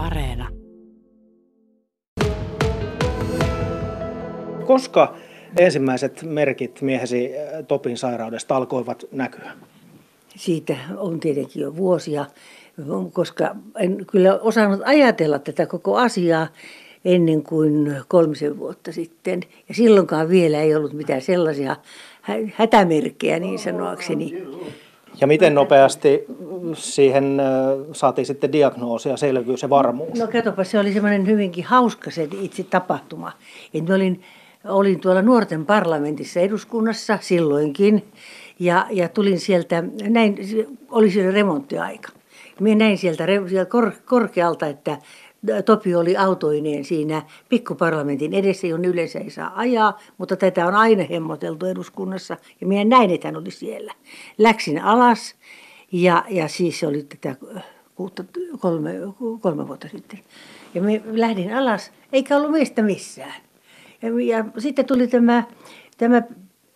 Areena. Koska ensimmäiset merkit miehesi äh, Topin sairaudesta alkoivat näkyä? Siitä on tietenkin jo vuosia, koska en kyllä osannut ajatella tätä koko asiaa ennen kuin kolmisen vuotta sitten. Ja silloinkaan vielä ei ollut mitään sellaisia hätämerkkejä niin sanoakseni. Ja miten nopeasti siihen saatiin sitten diagnoosi ja selvyys ja varmuus? No katsopa, se oli semmoinen hyvinkin hauska se itse tapahtuma. Et olin, olin tuolla nuorten parlamentissa eduskunnassa silloinkin ja, ja tulin sieltä, näin, oli siellä remonttiaika. Minä näin sieltä, sieltä kor, korkealta, että Topi oli autoineen siinä pikkuparlamentin edessä, jonne yleensä ei saa ajaa, mutta tätä on aina hemmoteltu eduskunnassa. Ja minä näin, että hän oli siellä. Läksin alas ja, ja siis se oli tätä kuutta, kolme, kolme vuotta sitten. Ja me lähdin alas, eikä ollut miestä missään. Ja, ja sitten tuli tämä, tämä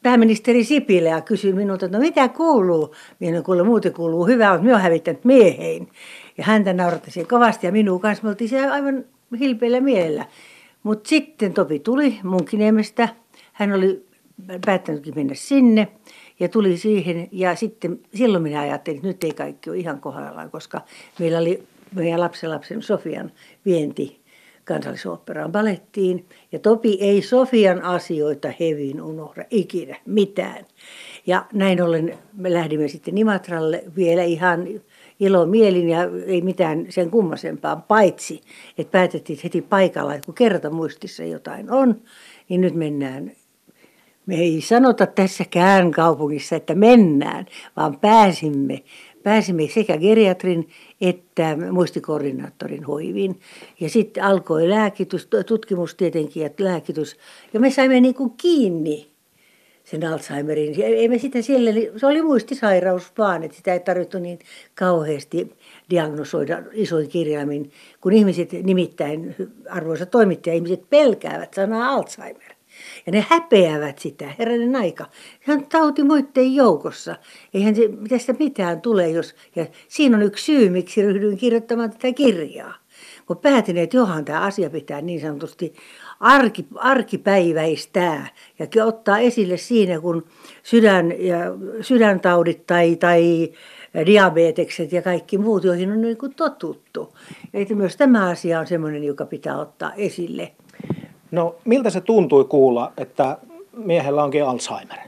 pääministeri Sipilä ja kysyi minulta, että no mitä kuuluu? Minä kuule muuten kuuluu hyvää, mutta minä olen hävittänyt mieheen. Ja häntä nauratti kovasti ja minun kanssa me oltiin siellä aivan hilpeillä mielellä. Mutta sitten Topi tuli Munkiniemestä. Hän oli päättänytkin mennä sinne ja tuli siihen. Ja sitten silloin minä ajattelin, että nyt ei kaikki ole ihan kohdallaan, koska meillä oli meidän lapsen Sofian vienti kansallisoopperaan balettiin. Ja Topi ei Sofian asioita hevin unohda ikinä mitään. Ja näin ollen me lähdimme sitten Nimatralle vielä ihan ilo mielin ja ei mitään sen kummasempaa, paitsi että päätettiin heti paikalla, että kun kerta muistissa jotain on, niin nyt mennään. Me ei sanota tässäkään kaupungissa, että mennään, vaan pääsimme, pääsimme sekä geriatrin että muistikoordinaattorin hoiviin. Ja sitten alkoi lääkitys, tutkimus tietenkin ja lääkitys. Ja me saimme niin kuin kiinni sen Alzheimerin. Ei me sitä siellä, se oli muistisairaus vaan, että sitä ei tarvittu niin kauheasti diagnosoida isoin kirjaimin, kun ihmiset nimittäin, arvoisa toimittaja, ihmiset pelkäävät sanaa Alzheimer. Ja ne häpeävät sitä, herranen aika. Se on tauti muiden joukossa. Eihän se tästä mitään tule, jos... Ja siinä on yksi syy, miksi ryhdyin kirjoittamaan tätä kirjaa. Kun päätin, että johan tämä asia pitää niin sanotusti arki, arkipäiväistää ja ottaa esille siinä, kun sydän ja, sydäntaudit tai, tai diabetekset ja kaikki muut, joihin on niin kuin totuttu. Ja myös tämä asia on sellainen, joka pitää ottaa esille. No miltä se tuntui kuulla, että miehellä onkin Alzheimer?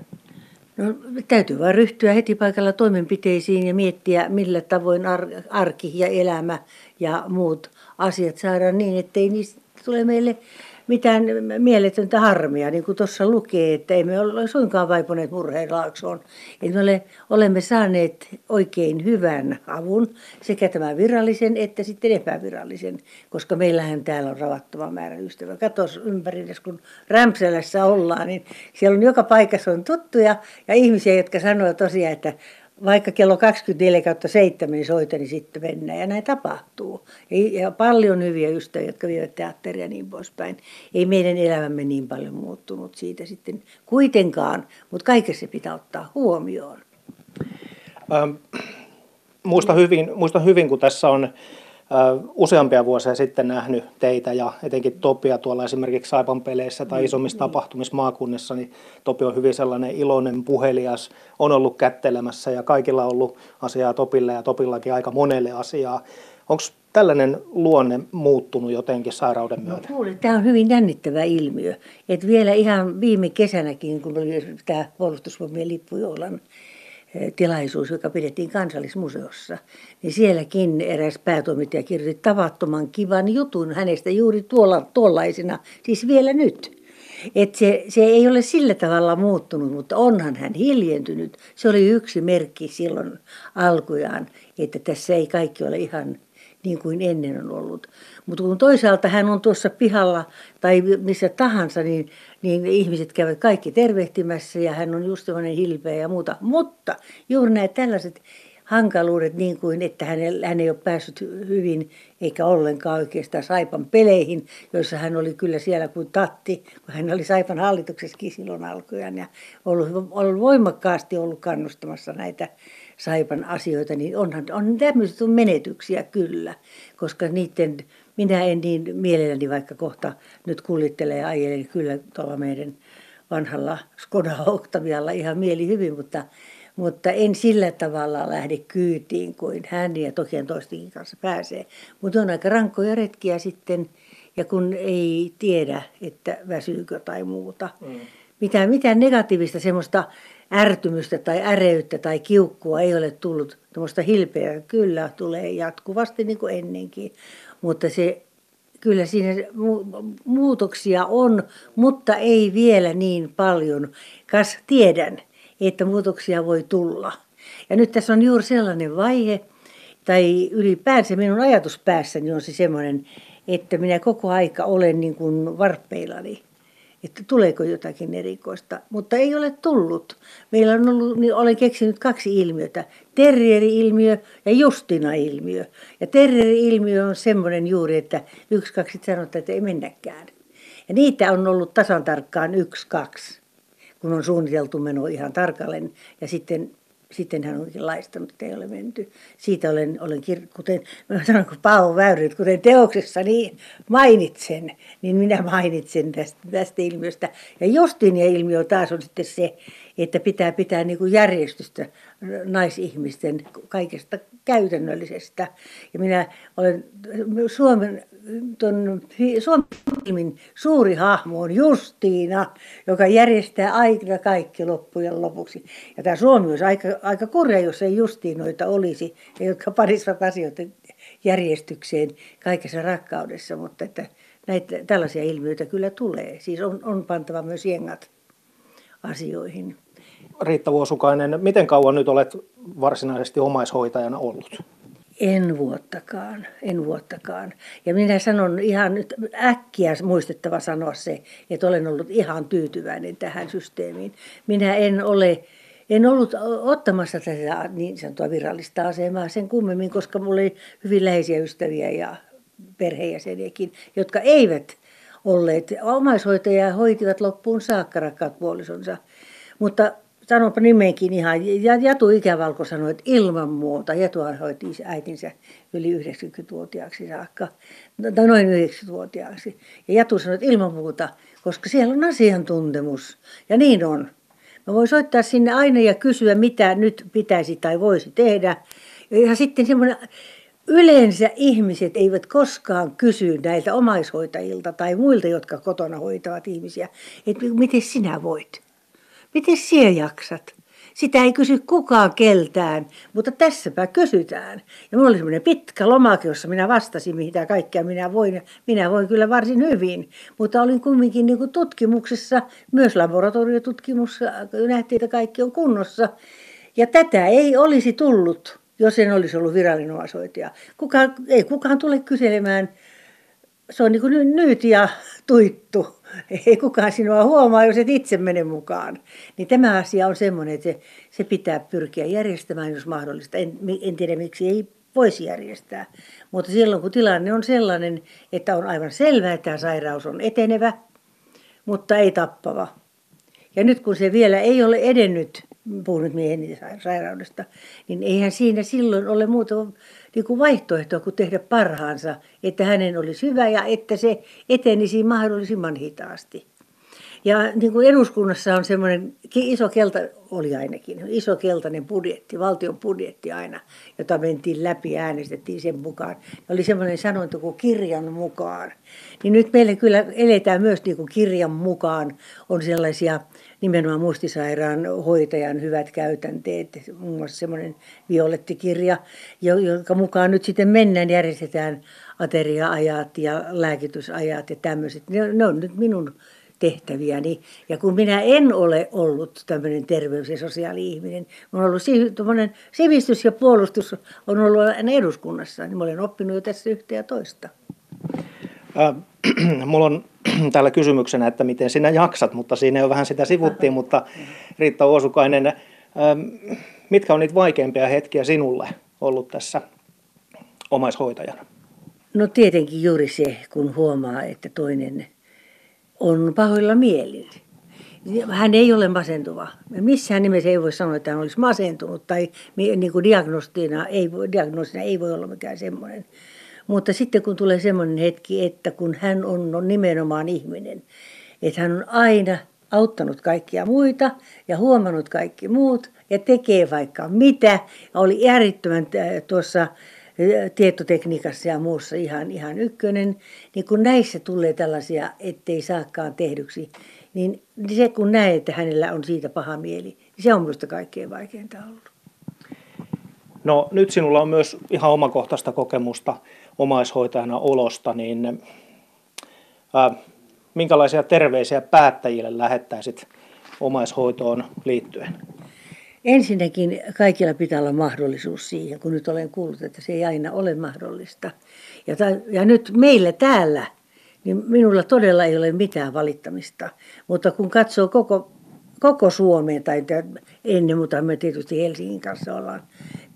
No, täytyy vain ryhtyä heti paikalla toimenpiteisiin ja miettiä, millä tavoin ar- arki ja elämä ja muut asiat saadaan niin, ettei niistä tule meille mitään mieletöntä harmia, niin kuin tuossa lukee, että emme ole suinkaan vaipuneet murheen laaksoon. Me ole, olemme saaneet oikein hyvän avun, sekä tämän virallisen että sitten epävirallisen, koska meillähän täällä on ravattoman määrä ystävä. Katos ympärille, kun Rämsälässä ollaan, niin siellä on joka paikassa on tuttuja ja ihmisiä, jotka sanoo tosiaan, että vaikka kello 24 7 niin soita, niin sitten mennään. Ja näin tapahtuu. Ja paljon hyviä ystäviä, jotka vievät teatteria ja niin poispäin. Ei meidän elämämme niin paljon muuttunut siitä sitten kuitenkaan, mutta kaikessa pitää ottaa huomioon. Ähm, muista, hyvin, muista hyvin, kun tässä on useampia vuosia sitten nähnyt teitä ja etenkin Topia tuolla esimerkiksi Saipan peleissä tai isommissa tapahtumissa maakunnissa, niin Topi on hyvin sellainen iloinen, puhelias, on ollut kättelemässä ja kaikilla on ollut asiaa Topille ja Topillakin aika monelle asiaa. Onko tällainen luonne muuttunut jotenkin sairauden no, myötä? No, tämä on hyvin jännittävä ilmiö. Et vielä ihan viime kesänäkin, kun oli tämä puolustusvoimien lippujoulan tilaisuus, joka pidettiin kansallismuseossa, niin sielläkin eräs päätoimittaja kirjoitti tavattoman kivan jutun hänestä juuri tuolla, tuollaisena, siis vielä nyt. Et se, se ei ole sillä tavalla muuttunut, mutta onhan hän hiljentynyt. Se oli yksi merkki silloin alkujaan, että tässä ei kaikki ole ihan niin kuin ennen on ollut. Mutta kun toisaalta hän on tuossa pihalla tai missä tahansa, niin, niin ihmiset käyvät kaikki tervehtimässä ja hän on just hilpeä ja muuta. Mutta juuri nämä tällaiset hankaluudet, niin kuin että hän, hän ei ole päässyt hyvin eikä ollenkaan oikeastaan Saipan peleihin, joissa hän oli kyllä siellä kuin tatti, kun hän oli Saipan hallituksessakin silloin alkujaan ja ollut, ollut voimakkaasti ollut kannustamassa näitä Saipan asioita, niin onhan on tämmöiset on menetyksiä kyllä, koska niiden, minä en niin mielelläni vaikka kohta nyt kuljettelee ja ajelen kyllä tuolla meidän vanhalla Skoda Octavialla ihan mieli hyvin, mutta, mutta en sillä tavalla lähde kyytiin kuin hän ja toki toistenkin kanssa pääsee. Mutta on aika rankkoja retkiä sitten ja kun ei tiedä, että väsyykö tai muuta. Mm. Mitään, mitään negatiivista semmoista ärtymystä tai äreyttä tai kiukkua ei ole tullut. Tuommoista hilpeä kyllä tulee jatkuvasti niin kuin ennenkin. Mutta se kyllä siinä muutoksia on, mutta ei vielä niin paljon. Kas tiedän, että muutoksia voi tulla. Ja nyt tässä on juuri sellainen vaihe, tai ylipäänsä minun ajatuspäässäni on se semmoinen, että minä koko aika olen niin kuin varppeillani, että tuleeko jotakin erikoista, mutta ei ole tullut. Meillä on ollut, niin olen keksinyt kaksi ilmiötä, terrieri-ilmiö ja Justina-ilmiö. Ja terrieri-ilmiö on semmoinen juuri, että yksi, kaksi sanotaan, että ei mennäkään. Ja niitä on ollut tasan tarkkaan yksi, kaksi, kun on suunniteltu meno ihan tarkalleen. Ja sitten sitten hän onkin laistanut, että ei ole menty. Siitä olen, olen kir- kuten sanon, kun Paavo Väyry, kuten teoksessa niin mainitsen, niin minä mainitsen tästä, tästä ilmiöstä. Ja Justinia-ilmiö taas on sitten se, että pitää pitää niin kuin järjestystä naisihmisten kaikesta käytännöllisestä. Ja minä olen Suomen, ton, Suomen suuri hahmo on Justiina, joka järjestää aina kaikki loppujen lopuksi. Ja tämä Suomi olisi aika, aika kurja, jos ei Justiinoita olisi, jotka parisivat asioita järjestykseen kaikessa rakkaudessa, mutta että näitä, tällaisia ilmiöitä kyllä tulee. Siis on, on pantava myös jengat asioihin. Riitta Vuosukainen, miten kauan nyt olet varsinaisesti omaishoitajana ollut? En vuottakaan, en vuottakaan. Ja minä sanon ihan nyt äkkiä muistettava sanoa se, että olen ollut ihan tyytyväinen tähän systeemiin. Minä en ole, en ollut ottamassa tätä niin sanottua virallista asemaa sen kummemmin, koska minulla oli hyvin läheisiä ystäviä ja perheenjäseniäkin, jotka eivät olleet omaishoitajia hoitivat loppuun saakka rakkaat puolisonsa. Mutta sanonpa nimenkin ihan, ja Jatu Ikävalko sanoi, että ilman muuta, Jatuhan hoiti äitinsä yli 90-vuotiaaksi saakka, tai noin 90-vuotiaaksi. Ja Jatu sanoi, että ilman muuta, koska siellä on asiantuntemus, ja niin on. Mä voin soittaa sinne aina ja kysyä, mitä nyt pitäisi tai voisi tehdä. Ja sitten semmoinen, yleensä ihmiset eivät koskaan kysy näiltä omaishoitajilta tai muilta, jotka kotona hoitavat ihmisiä, että miten sinä voit Miten sinä jaksat? Sitä ei kysy kukaan keltään, mutta tässäpä kysytään. Ja minulla oli semmoinen pitkä lomake, jossa minä vastasin, mitä kaikkea minä voin. Minä voin kyllä varsin hyvin, mutta olin kumminkin niin kuin tutkimuksessa, myös laboratoriotutkimuksessa, nähtiin, että kaikki on kunnossa. Ja tätä ei olisi tullut, jos en olisi ollut virallinen omaishoitaja. Kukaan, ei kukaan tule kyselemään. Se on niin kuin nyt ja tuittu ei kukaan sinua huomaa, jos et itse mene mukaan. Niin tämä asia on semmoinen, että se, se pitää pyrkiä järjestämään, jos mahdollista. En, en tiedä, miksi ei voisi järjestää. Mutta silloin, kun tilanne on sellainen, että on aivan selvää, että tämä sairaus on etenevä, mutta ei tappava. Ja nyt kun se vielä ei ole edennyt, puhun nyt miehen sairaudesta, niin eihän siinä silloin ole muuta niin kuin vaihtoehtoa kuin tehdä parhaansa, että hänen olisi hyvä ja että se etenisi mahdollisimman hitaasti. Ja niin kuin eduskunnassa on semmoinen iso kelta, oli ainakin, iso keltainen budjetti, valtion budjetti aina, jota mentiin läpi äänestettiin sen mukaan. Ja oli semmoinen sanonta kuin kirjan mukaan. Niin nyt meillä kyllä eletään myös niin kuin kirjan mukaan. On sellaisia nimenomaan muistisairaan hoitajan hyvät käytänteet, muun muassa semmoinen violettikirja, jonka mukaan nyt sitten mennään, järjestetään ateriaajat ja lääkitysajat ja tämmöiset. Ne, ne on nyt minun tehtäviäni. Ja kun minä en ole ollut tämmöinen terveys- ja sosiaali-ihminen, on ollut sivistys ja puolustus on ollut aina eduskunnassa, niin olen oppinut jo tässä yhtä ja toista. Äh, mulla on täällä kysymyksenä, että miten sinä jaksat, mutta siinä jo vähän sitä sivuttiin, mutta Riitta Osukainen, ähm, mitkä on niitä vaikeimpia hetkiä sinulle ollut tässä omaishoitajana? No tietenkin juuri se, kun huomaa, että toinen on pahoilla mielin. Hän ei ole masentuva. Missään nimessä ei voi sanoa, että hän olisi masentunut tai niin kuin diagnostina ei, diagnostina ei voi olla mikään semmoinen. Mutta sitten kun tulee semmoinen hetki, että kun hän on nimenomaan ihminen, että hän on aina auttanut kaikkia muita ja huomannut kaikki muut ja tekee vaikka mitä. Ja oli äärittömän tuossa tietotekniikassa ja muussa ihan, ihan ykkönen, niin kun näissä tulee tällaisia, ettei saakaan tehdyksi, niin se kun näet, että hänellä on siitä paha mieli, niin se on minusta kaikkein vaikeinta ollut. No nyt sinulla on myös ihan omakohtaista kokemusta omaishoitajana olosta, niin ää, minkälaisia terveisiä päättäjille lähettäisit omaishoitoon liittyen? Ensinnäkin kaikilla pitää olla mahdollisuus siihen, kun nyt olen kuullut, että se ei aina ole mahdollista. Ja, ta, ja nyt meillä täällä, niin minulla todella ei ole mitään valittamista. Mutta kun katsoo koko, koko Suomeen, tai ennen muuta me tietysti Helsingin kanssa ollaan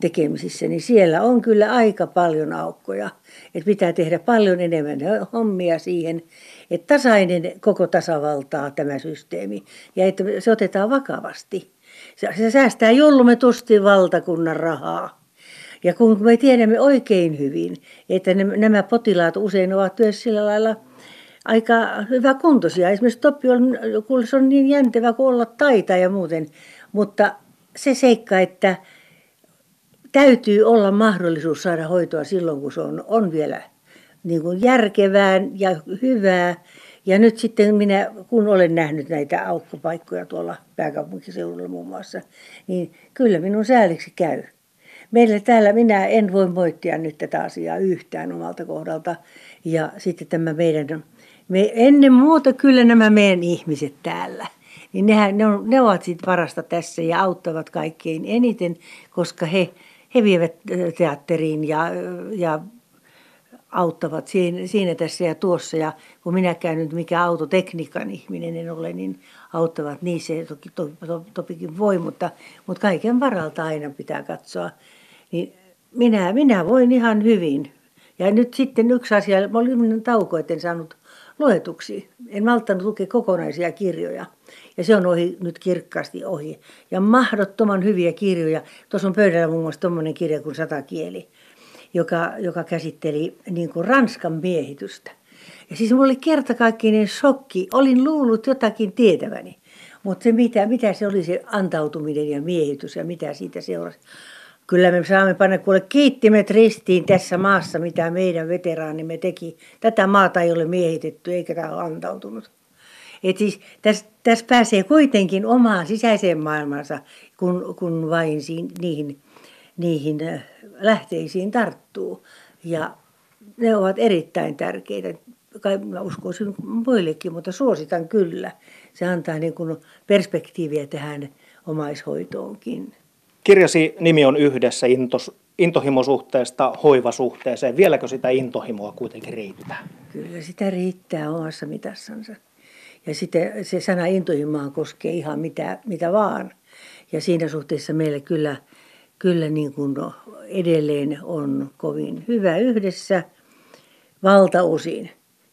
tekemisissä, niin siellä on kyllä aika paljon aukkoja. Että pitää tehdä paljon enemmän hommia siihen, että tasainen koko tasavaltaa tämä systeemi ja että se otetaan vakavasti. Se säästää julmetusti valtakunnan rahaa. Ja kun me tiedämme oikein hyvin, että nämä potilaat usein ovat myös sillä lailla aika hyvä kuntoisia. Esimerkiksi Toppi on, kun se on niin jäntevä kuin olla taita ja muuten. Mutta se seikka, että täytyy olla mahdollisuus saada hoitoa silloin, kun se on, on vielä niin kuin järkevää ja hyvää ja nyt sitten minä, kun olen nähnyt näitä aukkopaikkoja tuolla pääkaupunkiseudulla muun muassa, niin kyllä minun sääliksi käy. Meillä täällä, minä en voi moittia nyt tätä asiaa yhtään omalta kohdalta. Ja sitten tämä meidän, me, ennen muuta kyllä nämä meidän ihmiset täällä. Niin nehän, ne, on, ne ovat sitten parasta tässä ja auttavat kaikkein eniten, koska he, he vievät teatteriin ja, ja auttavat siinä, siinä tässä ja tuossa. Ja kun minäkään nyt mikä autotekniikan ihminen en ole, niin auttavat niissä. Toki to, to, topikin voi, mutta, mutta kaiken varalta aina pitää katsoa. Niin minä, minä voin ihan hyvin. Ja nyt sitten yksi asia, mä olin tauko, etten saanut luetuksi. En malttanut lukea kokonaisia kirjoja. Ja se on ohi, nyt kirkkaasti ohi. Ja mahdottoman hyviä kirjoja. Tuossa on pöydällä muun muassa tuommoinen kirja kuin Sata kieli joka, joka käsitteli niin kuin Ranskan miehitystä. Ja siis mulla oli kertakaikkinen shokki. Olin luullut jotakin tietäväni. Mutta se mitä, mitä se oli se antautuminen ja miehitys ja mitä siitä seurasi. Kyllä me saamme panna kuule kiittimet ristiin tässä maassa, mitä meidän veteraanimme teki. Tätä maata ei ole miehitetty eikä tämä ole antautunut. Et siis tässä, tässä pääsee kuitenkin omaan sisäiseen maailmansa, kun, kun vain siin, niihin niihin äh, lähteisiin tarttuu. Ja ne ovat erittäin tärkeitä. Kai mä uskoisin muillekin, mutta suositan kyllä. Se antaa niin kuin perspektiiviä tähän omaishoitoonkin. Kirjasi nimi on yhdessä intos, intohimosuhteesta hoivasuhteeseen. Vieläkö sitä intohimoa kuitenkin riittää? Kyllä sitä riittää omassa mitassansa. Ja sitten se sana intohimoa koskee ihan mitä, mitä vaan. Ja siinä suhteessa meillä kyllä – kyllä niin kuin edelleen on kovin hyvä yhdessä valtaosin.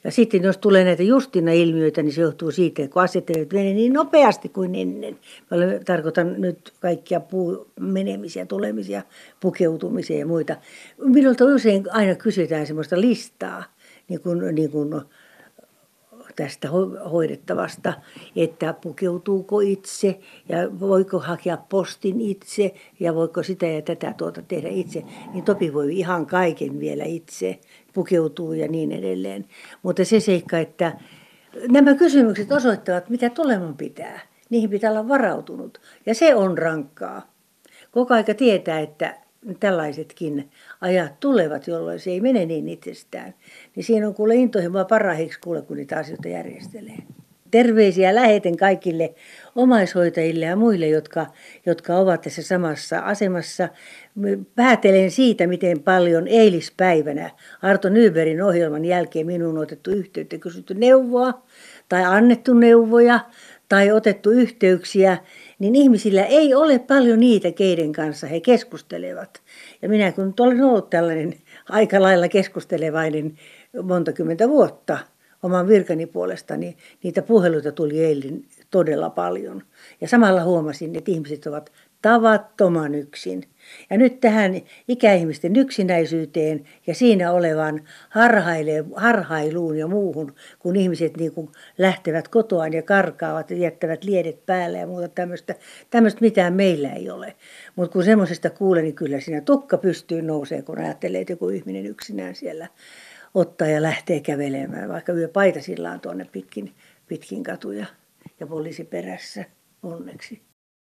Ja sitten jos tulee näitä justina-ilmiöitä, niin se johtuu siitä, kun asiat eivät mene niin nopeasti kuin ennen. Mä tarkoitan nyt kaikkia puu menemisiä, tulemisia, pukeutumisia ja muita. Minulta usein aina kysytään sellaista listaa, niin kuin, niin kuin tästä hoidettavasta, että pukeutuuko itse ja voiko hakea postin itse ja voiko sitä ja tätä tuota tehdä itse. Niin Topi voi ihan kaiken vielä itse, pukeutuu ja niin edelleen. Mutta se seikka, että nämä kysymykset osoittavat, mitä tuleman pitää. Niihin pitää olla varautunut. Ja se on rankkaa. Koko aika tietää, että tällaisetkin ajat tulevat, jolloin se ei mene niin itsestään. Niin siinä on kuule intohimoa parhaiksi kuule, kun niitä asioita järjestelee. Terveisiä läheten kaikille omaishoitajille ja muille, jotka, jotka ovat tässä samassa asemassa. Päätelen siitä, miten paljon eilispäivänä Arto Nyberin ohjelman jälkeen minuun on otettu yhteyttä, kysytty neuvoa tai annettu neuvoja tai otettu yhteyksiä niin ihmisillä ei ole paljon niitä, keiden kanssa he keskustelevat. Ja minä kun olen ollut tällainen aika lailla keskustelevainen monta kymmentä vuotta, oman virkani puolesta, niin niitä puheluita tuli eilen todella paljon. Ja samalla huomasin, että ihmiset ovat tavattoman yksin. Ja nyt tähän ikäihmisten yksinäisyyteen ja siinä olevan harhailuun ja muuhun, kun ihmiset niin kuin lähtevät kotoaan ja karkaavat ja jättävät liedet päälle ja muuta tämmöistä. Tämmöistä mitään meillä ei ole. Mutta kun semmoisesta kuulen, niin kyllä siinä tukka pystyy nousee, kun ajattelee, että joku ihminen yksinään siellä ottaa ja lähtee kävelemään, vaikka yö paitasillaan tuonne pitkin, pitkin katuja ja poliisi perässä onneksi.